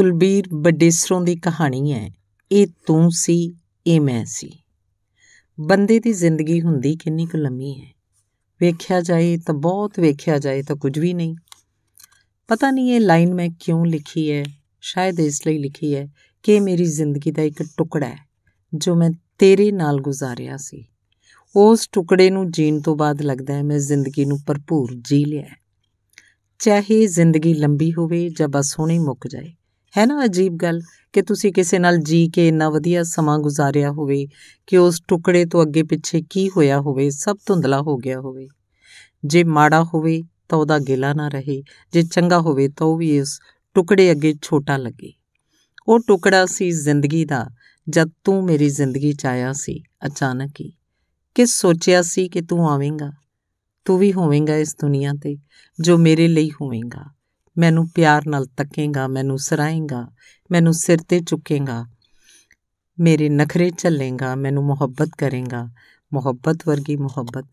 ਕੁਲਬੀਰ ਬਡੇਸਰੋਂ ਦੀ ਕਹਾਣੀ ਹੈ, ਇਹ ਤੂੰ ਸੀ, ਇਹ ਮੈਂ ਸੀ। ਬੰਦੇ ਦੀ ਜ਼ਿੰਦਗੀ ਹੁੰਦੀ ਕਿੰਨੀ ਕੁ ਲੰਮੀ ਹੈ। ਵੇਖਿਆ ਜਾਏ ਤਾਂ ਬਹੁਤ ਵੇਖਿਆ ਜਾਏ ਤਾਂ ਕੁਝ ਵੀ ਨਹੀਂ। ਪਤਾ ਨਹੀਂ ਇਹ ਲਾਈਨ ਮੈਂ ਕਿਉਂ ਲਿਖੀ ਹੈ, ਸ਼ਾਇਦ ਇਸ ਲਈ ਲਿਖੀ ਹੈ ਕਿ ਇਹ ਮੇਰੀ ਜ਼ਿੰਦਗੀ ਦਾ ਇੱਕ ਟੁਕੜਾ ਹੈ, ਜੋ ਮੈਂ ਤੇਰੇ ਨਾਲ ਗੁਜ਼ਾਰਿਆ ਸੀ। ਉਸ ਟੁਕੜੇ ਨੂੰ ਜੀਣ ਤੋਂ ਬਾਅਦ ਲੱਗਦਾ ਹੈ ਮੈਂ ਜ਼ਿੰਦਗੀ ਨੂੰ ਭਰਪੂਰ ਜੀ ਲਿਆ ਹੈ। ਚਾਹੇ ਜ਼ਿੰਦਗੀ ਲੰਬੀ ਹੋਵੇ ਜਾਂ ਬਸ ਹੁਣੇ ਮੁੱਕ ਜਾਏ ਹੈ ਨਾ ਅਜੀਬ ਗੱਲ ਕਿ ਤੁਸੀਂ ਕਿਸੇ ਨਾਲ ਜੀ ਕੇ ਇੰਨਾ ਵਧੀਆ ਸਮਾਂ ਗੁਜ਼ਾਰਿਆ ਹੋਵੇ ਕਿ ਉਸ ਟੁਕੜੇ ਤੋਂ ਅੱਗੇ ਪਿੱਛੇ ਕੀ ਹੋਇਆ ਹੋਵੇ, ਸਭ ਧੁੰਦਲਾ ਹੋ ਗਿਆ ਹੋਵੇ। ਜੇ ਮਾੜਾ ਹੋਵੇ ਤਾਂ ਉਹਦਾ ਗਿਲਾ ਨਾ ਰਹੇ, ਜੇ ਚੰਗਾ ਹੋਵੇ ਤਾਂ ਉਹ ਵੀ ਉਸ ਟੁਕੜੇ ਅੱਗੇ ਛੋਟਾ ਲੱਗੇ। ਉਹ ਟੁਕੜਾ ਸੀ ਜ਼ਿੰਦਗੀ ਦਾ, ਜਦ ਤੂੰ ਮੇਰੀ ਜ਼ਿੰਦਗੀ 'ਚ ਆਇਆ ਸੀ, ਅਚਾਨਕ ਹੀ। ਕਿ ਸੋਚਿਆ ਸੀ ਕਿ ਤੂੰ ਆਵੇਂਗਾ? ਤੂੰ ਵੀ ਹੋਵੇਂਗਾ ਇਸ ਦੁਨੀਆ ਤੇ, ਜੋ ਮੇਰੇ ਲਈ ਹੋਵੇਂਗਾ। ਮੈਨੂੰ ਪਿਆਰ ਨਾਲ ਤੱਕੇਗਾ, ਮੈਨੂੰ ਸਰਾਏਗਾ, ਮੈਨੂੰ ਸਿਰ ਤੇ ਚੁੱਕੇਗਾ, ਮੇਰੇ ਨਖਰੇ ਚੱਲੇਗਾ ਮੈਨੂੰ ਮੁਹੱਬਤ ਕਰੇਗਾ, ਮੁਹੱਬਤ ਵਰਗੀ ਮੁਹੱਬਤ।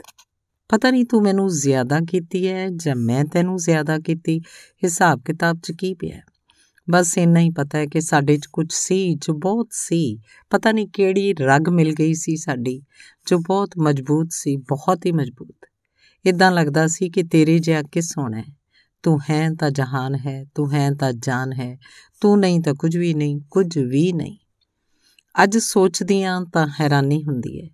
ਪਤਾ ਨਹੀਂ ਤੂੰ ਮੈਨੂੰ ਜ਼ਿਆਦਾ ਕੀਤੀ ਹੈ ਜਾਂ ਮੈਂ ਤੈਨੂੰ ਜ਼ਿਆਦਾ ਕੀਤੀ, ਹਿਸਾਬ ਕਿਤਾਬ 'ਚ ਕੀ ਪਿਆ? ਬਸ ਇੰਨਾ ਹੀ ਪਤਾ ਹੈ ਕਿ ਸਾਡੇ 'ਚ ਕੁਝ ਸੀ, ਜੋ ਬਹੁਤ ਸੀ। ਪਤਾ ਨਹੀਂ ਕਿਹੜੀ ਰਗ ਮਿਲ ਗਈ ਸੀ ਸਾਡੀ, ਜੋ ਬਹੁਤ ਮਜ਼ਬੂਤ ਸੀ, ਬਹੁਤ ਹੀ ਮਜ਼ਬੂਤ। ਇਦਾਂ ਲੱਗਦਾ ਸੀ ਕਿ ਤੇਰੇ ਜਿਹਾ ਕਿਸ ਹੋਣਾ ਹੈ। ਤੂੰ ਹੈ ਤਾਂ ਜਹਾਨ ਹੈ, ਤੂੰ ਹੈ ਤਾਂ ਜਾਨ ਹੈ, ਤੂੰ ਨਹੀਂ ਤਾਂ ਕੁਝ ਵੀ ਨਹੀਂ, ਕੁਝ ਵੀ ਨਹੀਂ। ਅੱਜ ਸੋਚਦੀਆਂ ਤਾਂ ਹੈਰਾਨੀ ਹੁੰਦੀ ਹੈ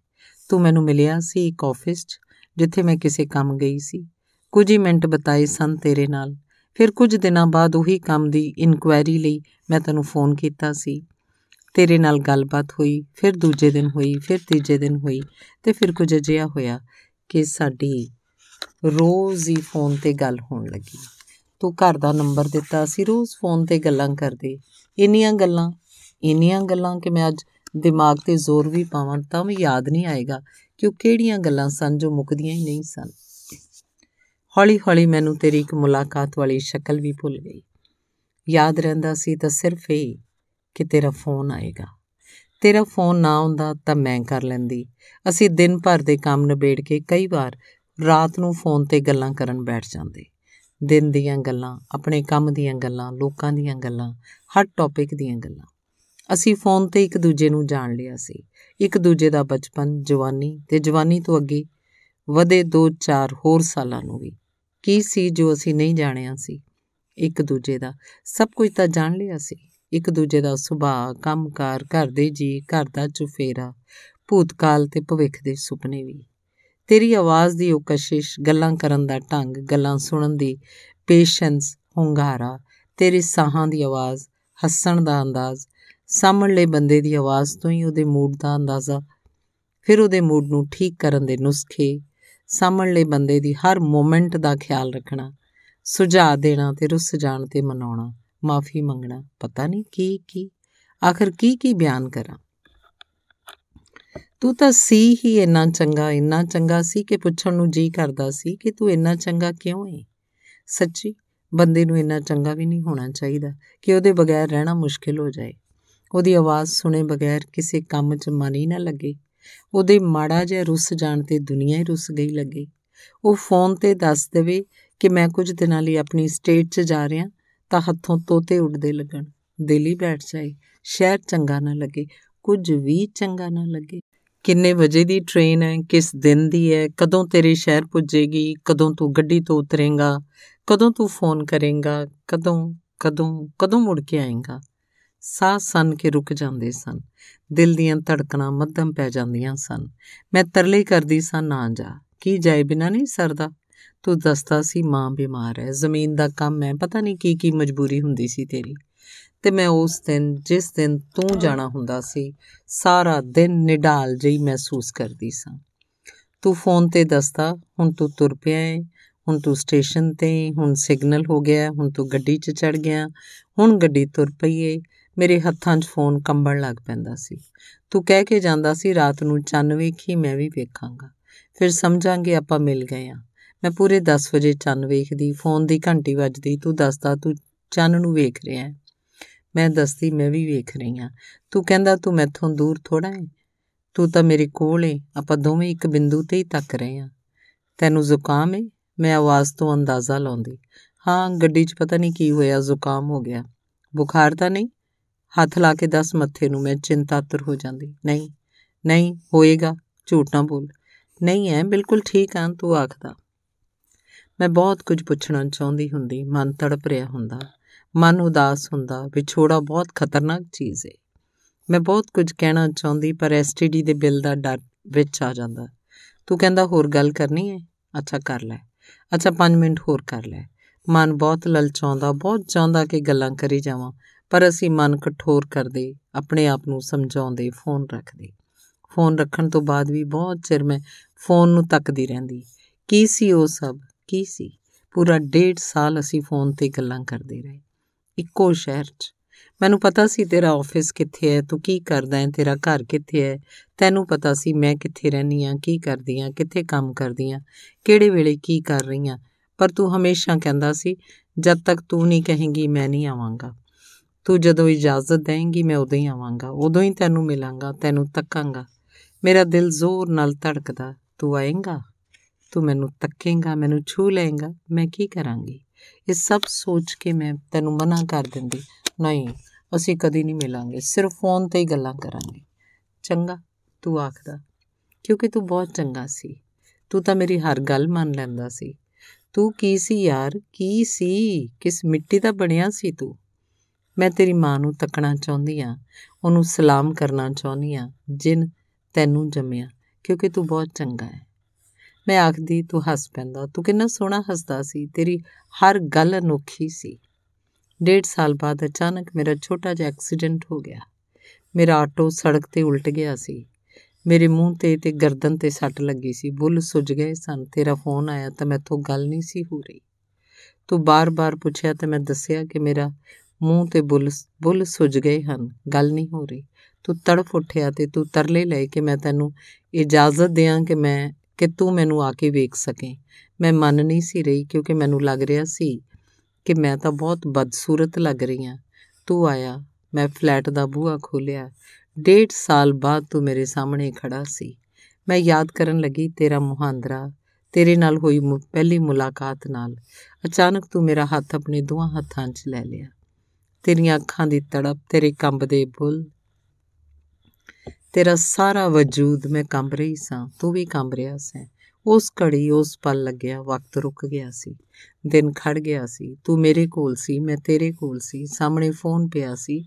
ਤੂੰ ਮੈਨੂੰ ਮਿਲਿਆ ਸੀ ਇੱਕ ਆਫਿਸ 'ਚ, ਜਿੱਥੇ ਮੈਂ ਕਿਸੇ ਕੰਮ ਗਈ ਸੀ। ਕੁਝ ਹੀ ਮਿੰਟ ਬਤਾਏ ਸਨ ਤੇਰੇ ਨਾਲ। ਫਿਰ ਕੁਝ ਦਿਨਾਂ ਬਾਅਦ ਉਹੀ ਕੰਮ ਦੀ ਇਨਕੁਆਇਰੀ ਲਈ ਮੈਂ ਤੈਨੂੰ ਫੋਨ ਕੀਤਾ ਸੀ। ਤੇਰੇ ਨਾਲ ਗੱਲਬਾਤ ਹੋਈ, ਫਿਰ ਦੂਜੇ ਦਿਨ ਹੋਈ, ਫਿਰ ਤੀਜੇ ਦਿਨ ਹੋਈ, ਤੇ ਫਿਰ ਕੁਝ ਅਜਿਹਾ ਹੋਇਆ ਕਿ ਸਾਡੀ ਰੋਜ਼ ਹੀ ਫੋਨ ਤੇ ਗੱਲ ਹੋਣ ਲੱਗੀ। ਤੂੰ ਘਰ ਦਾ ਨੰਬਰ ਦਿੱਤਾ ਸੀ, ਰੋਜ਼ ਫੋਨ ਤੇ ਗੱਲਾਂ ਕਰਦੇ। ਇੰਨੀਆਂ ਗੱਲਾਂ ਇੰਨੀਆਂ ਗੱਲਾਂ ਕਿ ਮੈਂ ਅੱਜ ਦਿਮਾਗ ਤੇ ਜ਼ੋਰ ਵੀ ਪਾਵਾਂ, ਤਾਂ ਵੀ ਯਾਦ ਨਹੀਂ ਆਏਗਾ ਕਿ ਉਹ ਕਿਹੜੀਆਂ ਗੱਲਾਂ ਸਨ ਜੋ ਮੁੱਕਦੀਆਂ ਹੀ ਨਹੀਂ ਸਨ। ਹੌਲੀ-ਹੌਲੀ ਮੈਨੂੰ ਤੇਰੀ ਇੱਕ ਮੁਲਾਕਾਤ ਵਾਲੀ ਸ਼ਕਲ ਵੀ ਭੁੱਲ ਗਈ। ਯਾਦ ਰਹਿੰਦਾ ਸੀ ਤਾਂ ਸਿਰਫ ਇਹ ਕਿ ਤੇਰਾ ਫੋਨ ਆਏਗਾ। ਤੇਰਾ ਫੋਨ ਨਾ ਆਉਂਦਾ ਤਾਂ ਮੈਂ ਕਰ ਲੈਂਦੀ। ਅਸੀਂ ਦਿਨ ਭਰ ਦੇ ਕੰਮ ਨਿਬੇੜ ਕੇ ਕਈ ਵਾਰ ਰਾਤ ਨੂੰ ਫੋਨ ਤੇ ਗੱਲਾਂ ਕਰਨ ਬੈਠ ਜਾਂਦੇ। ਦਿਨ ਦੀਆਂ ਗੱਲਾਂ, ਆਪਣੇ ਕੰਮ ਦੀਆਂ ਗੱਲਾਂ, ਲੋਕਾਂ ਦੀਆਂ ਗੱਲਾਂ, ਹਰ ਟੌਪਿਕ ਦੀਆਂ ਗੱਲਾਂ। ਅਸੀਂ ਫੋਨ ਤੇ ਇੱਕ ਦੂਜੇ ਨੂੰ ਜਾਣ ਲਿਆ ਸੀ। ਇੱਕ ਦੂਜੇ ਦਾ ਬਚਪਨ, ਜਵਾਨੀ ਤੇ ਜਵਾਨੀ ਤੋਂ ਅੱਗੇ ਵਧੇ 2-4 ਹੋਰ ਸਾਲਾਂ ਨੂੰ ਵੀ। ਕੀ ਸੀ ਜੋ ਅਸੀਂ ਨਹੀਂ ਜਾਣਿਆ ਸੀ? ਇੱਕ ਦੂਜੇ ਦਾ ਸਭ ਕੁਝ ਤਾਂ ਜਾਣ ਲਿਆ ਸੀ। ਇੱਕ ਦੂਜੇ ਦਾ ਸੁਭਾਅ, ਕੰਮਕਾਰ, ਘਰ ਦੇ ਜੀ, ਘਰ ਦਾ ਚੁਫੇਰਾ, ਭੂਤਕਾਲ ਤੇ ਭਵਿੱਖ ਦੇ ਸੁਪਨੇ ਵੀ। ਤੇਰੀ ਆਵਾਜ਼ ਦੀ ਉਹ ਕਸ਼ਿਸ਼, ਗੱਲਾਂ ਕਰਨ ਦਾ ਢੰਗ, ਗੱਲਾਂ ਸੁਣਨ ਦੀ ਪੇਸ਼ੈਂਸ, ਹੁੰਗਾਰਾ, ਤੇਰੇ ਸਾਹਾਂ ਦੀ ਆਵਾਜ਼, ਹੱਸਣ ਦਾ ਅੰਦਾਜ਼ ਸਾਹਮਣੇ ਬੰਦੇ ਦੀ ਆਵਾਜ਼ ਤੋਂ ਹੀ ਉਹਦੇ ਮੂਡ ਦਾ ਅੰਦਾਜ਼ਾ, ਫਿਰ ਉਹਦੇ ਮੂਡ ਨੂੰ ਠੀਕ ਕਰਨ ਦੇ ਨੁਸਖੇ ਸਾਹਮਣੇ ਬੰਦੇ ਦੀ ਹਰ ਮੂਮੈਂਟ ਦਾ ਖਿਆਲ ਰੱਖਣਾ, ਸੁਝਾਅ ਦੇਣਾ ਤੇ ਰੁੱਸ ਜਾਣ ਤੇ ਮਨਾਉਣਾ, ਮਾਫੀ ਮੰਗਣਾ, ਪਤਾ ਨਹੀਂ ਕੀ ਕੀ, ਆਖਰ ਕੀ ਕੀ ਬਿਆਨ ਕਰਾਂ? ਤੂੰ ਤਾਂ ਸੀ ਹੀ ਇੰਨਾ ਚੰਗਾ ਇੰਨਾ ਚੰਗਾ ਸੀ ਕਿ ਪੁੱਛਣ ਨੂੰ ਜੀ ਕਰਦਾ ਸੀ ਕਿ ਤੂੰ ਇੰਨਾ ਚੰਗਾ ਕਿਉਂ ਹੈ ਸੱਚੀ, ਬੰਦੇ ਨੂੰ ਇੰਨਾ ਚੰਗਾ ਵੀ ਨਹੀਂ ਹੋਣਾ ਚਾਹੀਦਾ ਕਿ ਉਹਦੇ ਬਗੈਰ ਰਹਿਣਾ ਮੁਸ਼ਕਿਲ ਹੋ ਜਾਏ। ਉਹਦੀ ਆਵਾਜ਼ ਸੁਣੇ ਬਗੈਰ ਕਿਸੇ ਕੰਮ 'ਚ ਮਨ ਹੀ ਨਾ ਲੱਗੇ। ਉਹਦੇ ਮਾੜਾ ਜਿਹਾ ਰੁੱਸ ਜਾਣ ਤੇ ਦੁਨੀਆ ਹੀ ਰੁੱਸ ਗਈ ਲੱਗੇ। ਉਹ ਫੋਨ ਤੇ ਦੱਸ ਦੇਵੇ ਕਿ ਮੈਂ ਕੁਝ ਦਿਨਾਂ ਲਈ ਆਪਣੀ ਸਟੇਟ 'ਚ ਜਾ ਰਿਹਾ ਤਾਂ ਹੱਥੋਂ ਤੋਤੇ ਉੱਡਦੇ ਲੱਗਣ। ਦਿਲ ਹੀ ਬੈਠ ਜਾਏ। ਸ਼ਹਿਰ ਚੰਗਾ ਨਾ ਲੱਗੇ। ਕੁਝ ਵੀ ਚੰਗਾ ਨਾ ਲੱਗੇ। ਕਿੰਨੇ ਵਜੇ ਦੀ ਟ੍ਰੇਨ ਹੈ, ਕਿਸ ਦਿਨ ਦੀ ਹੈ, ਕਦੋਂ ਤੇਰੇ ਸ਼ਹਿਰ ਪੁੱਜੇਗੀ, ਕਦੋਂ ਤੂੰ ਗੱਡੀ ਤੋਂ ਉਤਰੇਂਗਾ, ਕਦੋਂ ਤੂੰ ਫੋਨ ਕਰੇਂਗਾ, ਕਦੋਂ ਕਦੋਂ ਕਦੋਂ ਮੁੜ ਕੇ ਆਏਂਗਾ। ਸਾਹ ਸੰਨ ਕੇ ਰੁਕ ਜਾਂਦੇ ਸਨ। ਦਿਲ ਦੀਆਂ ਧੜਕਣਾਂ ਮੱਧਮ ਪੈ ਜਾਂਦੀਆਂ ਸਨ। ਮੈਂ ਤਰਲੇ ਕਰਦੀ ਸਾਂ, ਨਾ ਜਾ, ਕੀ ਜਾਏ ਬਿਨਾ ਨਹੀਂ ਸਰਦਾ? ਤੂੰ ਦੱਸਦਾ ਸੀ ਮਾਂ ਬਿਮਾਰ ਹੈ, ਜ਼ਮੀਨ ਦਾ ਕੰਮ ਹੈ, ਪਤਾ ਨਹੀਂ ਕੀ ਕੀ ਮਜਬੂਰੀ ਹੁੰਦੀ ਸੀ ਤੇਰੀ। ਤੇ ਮੈਂ ਉਸ ਦਿਨ, ਜਿਸ ਦਿਨ ਤੂੰ ਜਾਣਾ ਹੁੰਦਾ ਸੀ, ਸਾਰਾ ਦਿਨ ਨਿਡਾਲ ਜਿਹੀ ਮਹਿਸੂਸ ਕਰਦੀ ਸਾਂ। ਤੂੰ ਫੋਨ ਤੇ ਦੱਸਦਾ, ਹੁਣ ਤੂੰ ਤੁਰ ਪਿਆ ਹੈ ਹੁਣ ਤੂੰ ਸਟੇਸ਼ਨ ਤੇ ਹੁਣ ਸਿਗਨਲ ਹੋ ਗਿਆ, ਹੁਣ ਤੂੰ ਗੱਡੀ 'ਚ ਚੜ ਗਿਆ, ਹੁਣ ਗੱਡੀ ਤੁਰ ਪਈ ਏ। ਮੇਰੇ ਹੱਥਾਂ 'ਚ ਫੋਨ ਕੰਬਣ ਲੱਗ ਪੈਂਦਾ ਸੀ। ਤੂੰ ਕਹਿ ਕੇ ਜਾਂਦਾ ਸੀ, ਰਾਤ ਨੂੰ ਚੰਨ ਵੇਖੀ, ਮੈਂ ਵੀ ਵੇਖਾਂਗਾ। ਫਿਰ ਸਮਝਾਂਗੇ ਆਪਾਂ ਮਿਲ ਗਏ ਆ। ਮੈਂ ਪੂਰੇ 10 ਵਜੇ ਚੰਨ ਵੇਖਦੀ, ਫੋਨ ਦੀ ਘੰਟੀ ਵੱਜਦੀ, ਤੂੰ ਦੱਸਦਾ ਤੂੰ ਚੰਨ ਨੂੰ ਵੇਖ ਰਿਹਾ ਹੈ ਮੈਂ ਦੱਸਦੀ, ਮੈਂ ਵੀ ਵੇਖ ਰਹੀ ਹਾਂ। ਤੂੰ ਕਹਿੰਦਾ ਤੂੰ ਮੈਥੋਂ ਦੂਰ ਥੋੜਾ ਹੈ। ਤੂੰ ਤਾਂ ਮੇਰੇ ਕੋਲ ਏ। ਆਪਾਂ ਦੋਵੇਂ ਇੱਕ ਬਿੰਦੂ ਤੇ ਹੀ ਤੱਕ ਰਹੇ ਹਾਂ। ਤੈਨੂੰ ਜ਼ੁਕਾਮ ਏ? ਮੈਂ ਆਵਾਜ਼ ਤੋਂ ਅੰਦਾਜ਼ਾ ਲਾਉਂਦੀ। ਹਾਂ, ਗੱਡੀ 'ਚ ਪਤਾ ਨਹੀਂ ਕੀ ਹੋਇਆ, ਜ਼ੁਕਾਮ ਹੋ ਗਿਆ। ਬੁਖਾਰ ਤਾਂ ਨਹੀਂ? ਹੱਥ ਲਾ ਕੇ ਦੱਸ ਮੱਥੇ ਨੂੰ, ਮੈਂ ਚਿੰਤਾਤੁਰ ਹੋ ਜਾਂਦੀ। ਨਹੀਂ ਨਹੀਂ, ਹੋਏਗਾ। ਝੂਠ ਨਾ ਬੋਲ। ਨਹੀਂ ਹੈ ਬਿਲਕੁਲ ਠੀਕ ਆਂ, ਤੂੰ ਆਖਦਾ। ਮੈਂ ਬਹੁਤ ਕੁਝ ਪੁੱਛਣਾ ਚਾਹੁੰਦੀ ਹੁੰਦੀ, ਮਨ ਤੜਪ ਰਿਹਾ ਹੁੰਦਾ। ਮਨ ਉਦਾਸ ਹੁੰਦਾ ਵਿਛੋੜਾ ਬਹੁਤ ਖਤਰਨਾਕ ਚੀਜ਼ ਹੈ ਮੈਂ ਬਹੁਤ ਕੁਝ ਕਹਿਣਾ ਚਾਹੁੰਦੀ ਪਰ ਐਸਟੀਡੀ ਦੇ ਬਿੱਲ ਦਾ ਡਰ ਵਿੱਚ ਆ ਜਾਂਦਾ। ਤੂੰ ਕਹਿੰਦਾ ਹੋਰ ਗੱਲ ਕਰਨੀ ਹੈ ਅੱਛਾ, ਕਰ ਲੈ। ਅੱਛਾ 5 ਮਿੰਟ ਹੋਰ ਕਰ ਲੈ। ਮਨ ਬਹੁਤ ਲਲਚਾਉਂਦਾ, ਬਹੁਤ ਚਾਹੁੰਦਾ ਕਿ ਗੱਲਾਂ ਕਰੀ ਜਾਵਾਂ, ਪਰ ਅਸੀਂ ਮਨ ਕਠੋਰ ਕਰਦੇ, ਆਪਣੇ ਆਪ ਨੂੰ ਸਮਝਾਉਂਦੇ, ਫੋਨ ਰੱਖਦੇ। ਫੋਨ ਰੱਖਣ ਤੋਂ ਬਾਅਦ ਵੀ ਬਹੁਤ ਚਿਰ ਮੈਂ ਫੋਨ ਨੂੰ ਤੱਕਦੀ ਰਹਿੰਦੀ। ਕੀ ਸੀ ਉਹ ਸਭ? ਕੀ ਸੀ? ਪੂਰਾ ਡੇਢ ਸਾਲ ਅਸੀਂ ਫੋਨ ਤੇ ਗੱਲਾਂ ਕਰਦੇ ਰਹੇ। ਇੱਕੋ ਸ਼ਹਿਰ 'ਚ। ਮੈਨੂੰ ਪਤਾ ਸੀ ਤੇਰਾ ਆਫਿਸ ਕਿੱਥੇ ਹੈ, ਤੂੰ ਕੀ ਕਰਦਾ ਹੈ, ਤੇਰਾ ਘਰ ਕਿੱਥੇ ਹੈ। ਤੈਨੂੰ ਪਤਾ ਸੀ ਮੈਂ ਕਿੱਥੇ ਰਹਿੰਦੀ ਆ ਕੀ ਕਰਦੀ ਆ ਕਿੱਥੇ ਕੰਮ ਕਰਦੀ ਆ ਕਿਹੜੇ ਵੇਲੇ ਕੀ ਕਰ ਰਹੀ ਆ ਪਰ ਤੂੰ ਹਮੇਸ਼ਾ ਕਹਿੰਦਾ ਸੀ, ਜਦ ਤੱਕ ਤੂੰ ਨਹੀਂ ਕਹੇਂਗੀ ਮੈਂ ਨਹੀਂ ਆਵਾਂਗਾ। ਤੂੰ ਜਦੋਂ ਇਜਾਜ਼ਤ ਦੇਂਗੀ ਮੈਂ ਉਦੋਂ ਹੀ ਆਵਾਂਗਾ, ਉਦੋਂ ਹੀ ਤੈਨੂੰ ਮਿਲਾਂਗਾ, ਤੈਨੂੰ ਤੱਕਾਂਗਾ। ਮੇਰਾ ਦਿਲ ਜ਼ੋਰ ਨਾਲ ਧੜਕਦਾ, ਤੂੰ ਆਏਂਗਾ? ਤੂੰ ਮੈਨੂੰ ਤੱਕੇਂਗਾ, ਮੈਨੂੰ ਛੂ ਲਏਂਗਾ, ਮੈਂ ਕੀ ਕਰਾਂਗੀ? ਇਹ ਸਭ ਸੋਚ ਕੇ ਮੈਂ ਤੈਨੂੰ ਮਨਾ ਕਰ ਦਿੰਦੀ, ਨਹੀਂ, ਅਸੀਂ ਕਦੀ ਨਹੀਂ ਮਿਲਾਂਗੇ, ਸਿਰਫ ਫੋਨ ਤੇ ਹੀ ਗੱਲਾਂ ਕਰਾਂਗੇ। ਚੰਗਾ, ਤੂੰ ਆਖਦਾ, ਕਿਉਂਕਿ ਤੂੰ ਬਹੁਤ ਚੰਗਾ ਸੀ, ਤੂੰ ਤਾਂ ਮੇਰੀ ਹਰ ਗੱਲ ਮੰਨ ਲੈਂਦਾ ਸੀ। ਤੂੰ ਕੀ ਸੀ ਯਾਰ, ਕੀ ਸੀ, ਕਿਸ ਮਿੱਟੀ ਦਾ ਬਣਿਆ ਸੀ ਤੂੰ? ਮੈਂ ਤੇਰੀ ਮਾਂ ਨੂੰ ਤੱਕਣਾ ਚਾਹੁੰਦੀ ਆ ਉਹਨੂੰ ਸਲਾਮ ਕਰਨਾ ਚਾਹੁੰਦੀ ਆ ਜਿਨ ਤੈਨੂੰ ਜੰਮਿਆ, ਕਿਉਂਕਿ ਤੂੰ ਬਹੁਤ ਚੰਗਾ ਹੈ। ਮੈਂ ਆਖਦੀ, ਤੂੰ ਹੱਸ ਪੈਂਦਾ। ਤੂੰ ਕਿੰਨਾ ਸੋਹਣਾ ਹੱਸਦਾ ਸੀ। ਤੇਰੀ ਹਰ ਗੱਲ ਅਨੋਖੀ ਸੀ। ਡੇਢ ਸਾਲ ਬਾਅਦ ਅਚਾਨਕ ਮੇਰਾ ਛੋਟਾ ਜਿਹਾ ਐਕਸੀਡੈਂਟ ਹੋ ਗਿਆ। ਮੇਰਾ ਆਟੋ ਸੜਕ ਤੇ ਉਲਟ ਗਿਆ ਸੀ। ਮੇਰੇ ਮੂੰਹ ਤੇ ਤੇ ਗਰਦਨ ਤੇ ਸੱਟ ਲੱਗੀ ਸੀ। ਬੁੱਲ ਸੁੱਜ ਗਏ ਸਨ। ਤੇਰਾ ਫੋਨ ਆਇਆ ਤਾਂ ਮੈਥੋਂ ਗੱਲ ਨਹੀਂ ਸੀ ਹੋ ਰਹੀ। ਤੂੰ ਬਾਰ-ਬਾਰ ਪੁੱਛਿਆ ਤੇ ਮੈਂ ਦੱਸਿਆ ਕਿ ਮੇਰਾ ਮੂੰਹ ਤੇ ਬੁੱਲ ਬੁੱਲ ਸੁੱਜ ਗਏ ਹਨ। ਗੱਲ ਨਹੀਂ ਹੋ ਰਹੀ। ਤੂੰ ਤੜਫ ਉੱਠਿਆ ਤੇ ਤੂੰ ਤਰਲੇ ਲੈ ਕੇ ਮੈਂ ਤੈਨੂੰ ਇਜਾਜ਼ਤ ਦਿਆਂ ਕਿ ਮੈਂ ਕਿ ਤੂੰ ਮੈਨੂੰ ਆ ਕੇ ਵੇਖ ਸਕੇ। ਮੈਂ ਮੰਨ ਨਹੀਂ ਸੀ ਰਹੀ ਕਿਉਂਕਿ ਮੈਨੂੰ ਲੱਗ ਰਿਹਾ ਸੀ ਕਿ ਮੈਂ ਤਾਂ ਬਹੁਤ ਬਦਸੂਰਤ ਲੱਗ ਰਹੀ ਹਾਂ। ਤੂੰ ਆਇਆ, ਮੈਂ ਫਲੈਟ ਦਾ ਬੂਹਾ ਖੋਲਿਆ ਡੇਢ ਸਾਲ ਬਾਅਦ ਤੂੰ ਮੇਰੇ ਸਾਹਮਣੇ ਖੜਾ ਸੀ। ਮੈਂ ਯਾਦ ਕਰਨ ਲੱਗੀ, ਤੇਰਾ ਮੁਹਾਂਦਰਾ, ਤੇਰੇ ਨਾਲ ਹੋਈ ਪਹਿਲੀ ਮੁਲਾਕਾਤ ਨਾਲ। ਅਚਾਨਕ ਤੂੰ ਮੇਰਾ ਹੱਥ ਆਪਣੇ ਦੋਹਾਂ ਹੱਥਾਂ 'ਚ ਲੈ ਲਿਆ। ਤੇਰੀਆਂ ਅੱਖਾਂ ਦੀ ਤੜਪ, ਤੇਰੇ ਕੰਬਦੇ ਬੁੱਲ ਤੇਰਾ ਸਾਰਾ ਵਜੂਦ ਮੈਂ ਕੰਬ ਰਹੀ ਸਾਂ, ਤੂੰ ਵੀ ਕੰਬ ਰਿਹਾ ਸੈਂ। ਉਸ ਘੜੀ ਉਸ ਪਲ ਲੱਗਿਆ, ਵਕਤ ਰੁਕ ਗਿਆ ਸੀ। ਦਿਨ ਖੜ ਗਿਆ ਸੀ। ਤੂੰ ਮੇਰੇ ਕੋਲ ਸੀ, ਮੈਂ ਤੇਰੇ ਕੋਲ ਸੀ। ਸਾਹਮਣੇ ਫੋਨ ਪਿਆ ਸੀ।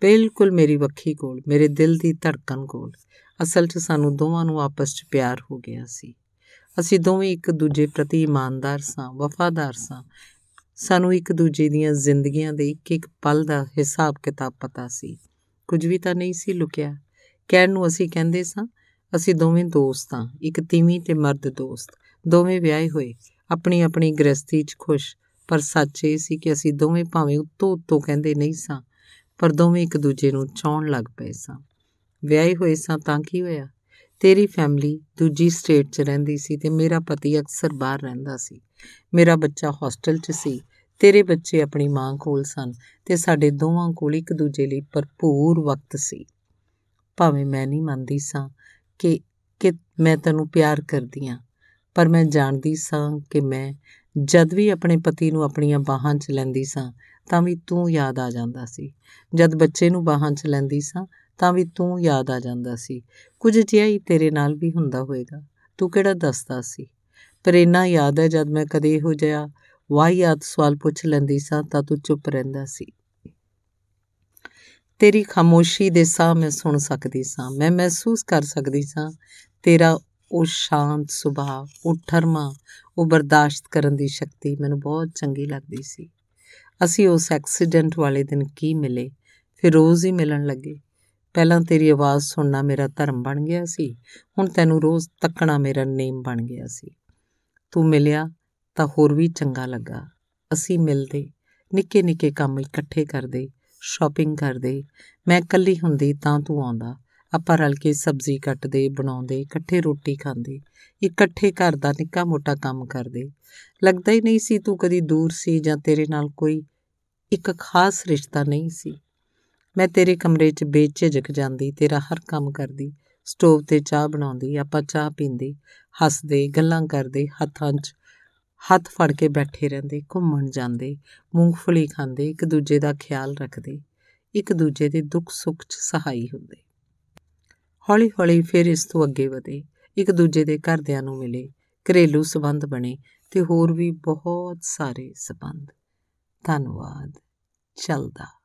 ਬਿਲਕੁਲ ਮੇਰੀ ਵੱਖੀ ਕੋਲ, ਮੇਰੇ ਦਿਲ ਦੀ ਧੜਕਣ ਕੋਲ। ਅਸਲ 'ਚ ਸਾਨੂੰ ਦੋਵਾਂ ਨੂੰ ਆਪਸ 'ਚ ਪਿਆਰ ਹੋ ਗਿਆ ਸੀ। ਅਸੀਂ ਦੋਵੇਂ ਇੱਕ ਦੂਜੇ ਪ੍ਰਤੀ ਇਮਾਨਦਾਰ ਸਾਂ, ਵਫਾਦਾਰ ਸਾਂ। ਸਾਨੂੰ ਇੱਕ ਦੂਜੇ ਦੀਆਂ ਜ਼ਿੰਦਗੀਆਂ ਦੇ ਇੱਕ ਇੱਕ ਪਲ ਦਾ ਹਿਸਾਬ ਕਿਤਾਬ ਪਤਾ ਸੀ। ਕੁਝ ਵੀ ਤਾਂ ਨਹੀਂ ਸੀ ਲੁਕਿਆ। ਕਹਿਣ ਨੂੰ ਅਸੀਂ ਕਹਿੰਦੇ ਸਾਂ, ਅਸੀਂ ਦੋਵੇਂ ਦੋਸਤ ਹਾਂ ਇੱਕ ਤੀਵੀਂ ਤੇ ਮਰਦ ਦੋਸਤ। ਦੋਵੇਂ ਵਿਆਹੇ ਹੋਏ, ਆਪਣੀ ਆਪਣੀ ਗ੍ਰਸਤੀ 'ਚ ਖੁਸ਼, ਪਰ ਸੱਚ ਇਹ ਸੀ ਕਿ ਅਸੀਂ ਦੋਵੇਂ ਭਾਵੇਂ ਉੱਤੋਂ ਉੱਤੋਂ ਕਹਿੰਦੇ ਨਹੀਂ ਸਾਂ, ਪਰ ਦੋਵੇਂ ਇੱਕ ਦੂਜੇ ਨੂੰ ਚਾਹਣ ਲੱਗ ਪਏ ਸਾਂ। ਵਿਆਹੇ ਹੋਏ ਸਾਂ ਤਾਂ ਕੀ ਹੋਇਆ? ਤੇਰੀ ਫੈਮਿਲੀ ਦੂਜੀ ਸਟੇਟ 'ਚ ਰਹਿੰਦੀ ਸੀ ਤੇ ਮੇਰਾ ਪਤੀ ਅਕਸਰ ਬਾਹਰ ਰਹਿੰਦਾ ਸੀ। ਮੇਰਾ ਬੱਚਾ ਹੌਸਟਲ 'ਚ ਸੀ, ਤੇਰੇ ਬੱਚੇ ਆਪਣੀ ਮਾਂ ਕੋਲ ਸਨ ਤੇ ਸਾਡੇ ਦੋਵਾਂ ਕੋਲ ਇੱਕ ਦੂਜੇ ਲਈ ਭਰਪੂਰ ਵਕਤ ਸੀ। ਭਾਵੇਂ ਮੈਂ ਨਹੀਂ ਮੰਨਦੀ ਸਾਂ ਕਿ ਕਿ ਮੈਂ ਤੈਨੂੰ ਪਿਆਰ ਕਰਦੀ ਆ, ਪਰ ਮੈਂ ਜਾਣਦੀ ਸਾਂ ਕਿ ਮੈਂ ਜਦ ਵੀ ਆਪਣੇ ਪਤੀ ਨੂੰ ਆਪਣੀਆਂ ਬਾਹਾਂ 'ਚ ਲੈਂਦੀ ਸਾਂ, ਤਾਂ ਵੀ ਤੂੰ ਯਾਦ ਆ ਜਾਂਦਾ ਸੀ। ਜਦ ਬੱਚੇ ਨੂੰ ਬਾਹਾਂ 'ਚ ਲੈਂਦੀ ਸਾਂ, ਤਾਂ ਵੀ ਤੂੰ ਯਾਦ ਆ ਜਾਂਦਾ ਸੀ। ਕੁਝ ਜਿਹਾ ਹੀ ਤੇਰੇ ਨਾਲ ਵੀ ਹੁੰਦਾ ਹੋਵੇਗਾ ਤੂੰ ਕਿਹੜਾ ਦੱਸਦਾ ਸੀ? ਪਰ ਇੰਨਾ ਯਾਦ ਹੈ ਜਦ ਮੈਂ ਕਦੇ ਇਹੋ ਜਿਹਾ ਵਾਹਿਯਾਤ ਸਵਾਲ ਪੁੱਛ ਲੈਂਦੀ ਸਾਂ, ਤਾਂ ਤੂੰ ਚੁੱਪ ਰਹਿੰਦਾ ਸੀ। ਤੇਰੀ ਖਾਮੋਸ਼ੀ ਦੇ ਸਾਹ ਮੈਂ ਸੁਣ ਸਕਦੀ ਸਾਂ, ਮੈਂ ਮਹਿਸੂਸ ਕਰ ਸਕਦੀ ਸਾਂ। ਤੇਰਾ ਉਹ ਸ਼ਾਂਤ ਸੁਭਾਅ, ਉਹ ਠਰਮਾ, ਉਹ ਬਰਦਾਸ਼ਤ ਕਰਨ ਦੀ ਸ਼ਕਤੀ ਮੈਨੂੰ ਬਹੁਤ ਚੰਗੀ ਲੱਗਦੀ ਸੀ। ਅਸੀਂ ਉਸ ਐਕਸੀਡੈਂਟ ਵਾਲੇ ਦਿਨ ਕੀ ਮਿਲੇ? ਫਿਰ ਰੋਜ਼ ਹੀ ਮਿਲਣ ਲੱਗੇ। ਪਹਿਲਾਂ ਤੇਰੀ ਆਵਾਜ਼ ਸੁਣਨਾ ਮੇਰਾ ਧਰਮ ਬਣ ਗਿਆ ਸੀ, ਹੁਣ ਤੈਨੂੰ ਰੋਜ਼ ਤੱਕਣਾ ਮੇਰਾ ਨੇਮ ਬਣ ਗਿਆ ਸੀ। ਤੂੰ ਮਿਲਿਆ ਤਾਂ ਹੋਰ ਵੀ ਚੰਗਾ ਲੱਗਾ। ਅਸੀਂ ਮਿਲਦੇ ਨਿੱਕੇ ਨਿੱਕੇ ਕੰਮ ਇਕੱਠੇ ਕਰਦੇ ਸ਼ਾਪਿੰਗ ਕਰਦੇ। ਮੈਂ ਇਕੱਲੀ ਹੁੰਦੀ ਤਾਂ ਤੂੰ ਆਉਂਦਾ। ਆਪਾਂ ਰਲ ਕੇ ਸਬਜ਼ੀ ਕੱਟਦੇ, ਬਣਾਉਂਦੇ, ਇਕੱਠੇ ਰੋਟੀ ਖਾਂਦੇ, ਇਕੱਠੇ ਘਰ ਦਾ ਨਿੱਕਾ ਮੋਟਾ ਕੰਮ ਕਰਦੇ। ਲੱਗਦਾ ਹੀ ਨਹੀਂ ਸੀ ਤੂੰ ਕਦੀ ਦੂਰ ਸੀ ਜਾਂ ਤੇਰੇ ਨਾਲ ਕੋਈ ਇੱਕ ਖਾਸ ਰਿਸ਼ਤਾ ਨਹੀਂ ਸੀ। ਮੈਂ ਤੇਰੇ ਕਮਰੇ 'ਚ ਬੇਝਿਜਕ ਜਾਂਦੀ, ਤੇਰਾ ਹਰ ਕੰਮ ਕਰਦੀ, ਸਟੋਵ ਤੇ ਚਾਹ ਬਣਾਉਂਦੀ, ਆਪਾਂ ਚਾਹ ਪੀਂਦੇ, ਹੱਸਦੇ, ਗੱਲਾਂ ਕਰਦੇ, ਹੱਥਾਂ 'ਚ ਹੱਥ ਫੜ ਕੇ ਬੈਠੇ ਰਹਿੰਦੇ, ਘੁੰਮਣ ਜਾਂਦੇ ਮੂੰਗਫਲੀ ਖਾਂਦੇ, ਇੱਕ ਦੂਜੇ ਦਾ ਖਿਆਲ ਰੱਖਦੇ, ਇੱਕ ਦੂਜੇ ਦੇ ਦੁੱਖ ਸੁੱਖ 'ਚ ਸਹਾਈ ਹੁੰਦੇ। ਹੌਲੀ-ਹੌਲੀ ਫਿਰ ਇਸ ਤੋਂ ਅੱਗੇ ਵਧੇ, ਇੱਕ ਦੂਜੇ ਦੇ ਘਰਦਿਆਂ ਨੂੰ ਮਿਲੇ, ਘਰੇਲੂ ਸਬੰਧ ਬਣੇ ਤੇ ਹੋਰ ਵੀ ਬਹੁਤ ਸਾਰੇ ਸਬੰਧ। ਧੰਨਵਾਦ। ਚੱਲਦਾ।